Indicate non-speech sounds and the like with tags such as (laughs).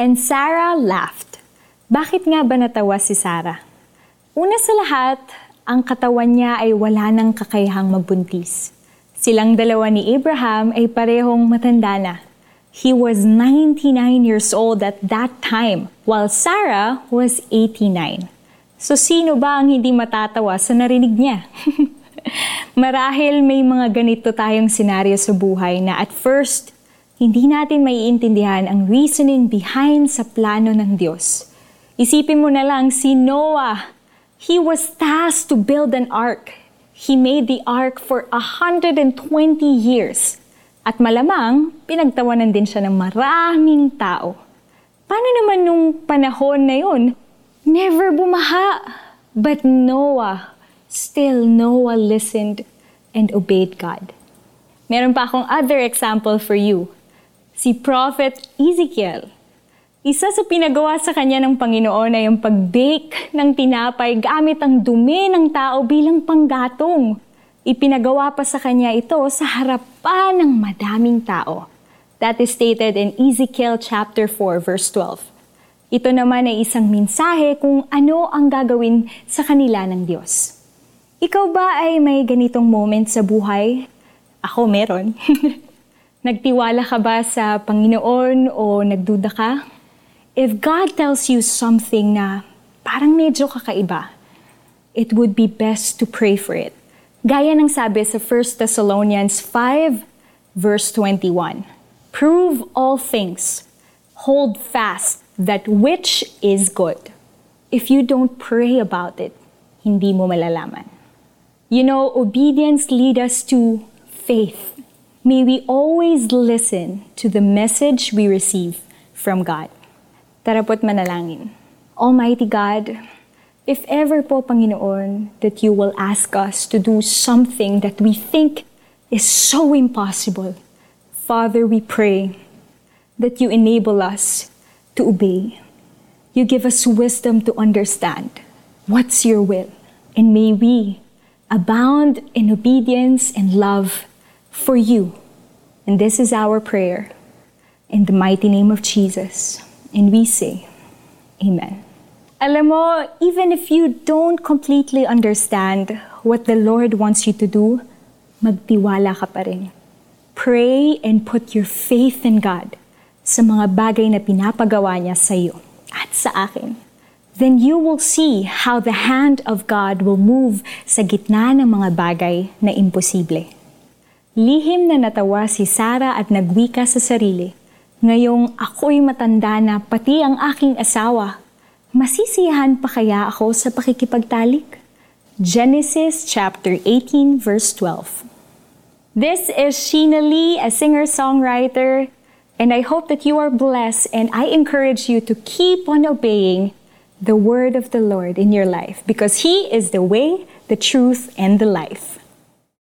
And Sarah laughed. Bakit nga ba natawa si Sarah? Una sa lahat, ang katawan niya ay wala nang kakayahang magbuntis. Silang dalawa ni Abraham ay parehong matanda na. He was 99 years old at that time, while Sarah was 89. So sino ba ang hindi matatawa sa narinig niya? (laughs) Marahil may mga ganito tayong senaryo sa buhay na at first, hindi natin maiintindihan ang reasoning behind sa plano ng Diyos. Isipin mo na lang si Noah. He was tasked to build an ark. He made the ark for 120 years. At malamang, pinagtawanan din siya ng maraming tao. Paano naman nung panahon na yun? Never bumaha. But Noah, still Noah listened and obeyed God. Meron pa akong other example for you. Si Prophet Ezekiel. Isa sa pinagawa sa kanya ng Panginoon ay ang pag-bake ng tinapay gamit ang dumi ng tao bilang panggatong. Ipinagawa pa sa kanya ito sa harapan ng madaming tao. That is stated in Ezekiel chapter 4 verse 12. Ito naman ay isang mensahe kung ano ang gagawin sa kanila ng Diyos. Ikaw ba ay may ganitong moment sa buhay? Ako meron. (laughs) Nagtiwala ka ba sa Panginoon o nagduda ka? If God tells you something na parang medyo kakaiba, it would be best to pray for it. Gaya ng sabi sa 1 Thessalonians 5 verse 21. Prove all things. Hold fast that which is good. If you don't pray about it, hindi mo malalaman. You know, obedience lead us to faith. May we always listen to the message we receive from God. Tara po't manalangin. Almighty God, if ever po, Panginoon, that you will ask us to do something that we think is so impossible, Father, we pray that you enable us to obey. You give us wisdom to understand what's your will, and may we abound in obedience and love for you. And this is our prayer in the mighty name of Jesus. And we say, Amen. Alam mo, even if you don't completely understand what the Lord wants you to do, magtiwala ka pa rin. Pray and put your faith in God sa mga bagay na pinapagawa niya sa iyo at sa akin. Then you will see how the hand of God will move sa gitna ng mga bagay na imposible. Lihim na natawa si Sarah at nagwika sa sarili, Ngayong ako'y matanda na pati ang aking asawa, masisiyahan pa kaya ako sa pakikipagtalik? Genesis chapter 18 verse 12. This is Sheena Lee, a singer-songwriter, and I hope that you are blessed and I encourage you to keep on obeying the word of the Lord in your life because He is the way, the truth, and the life.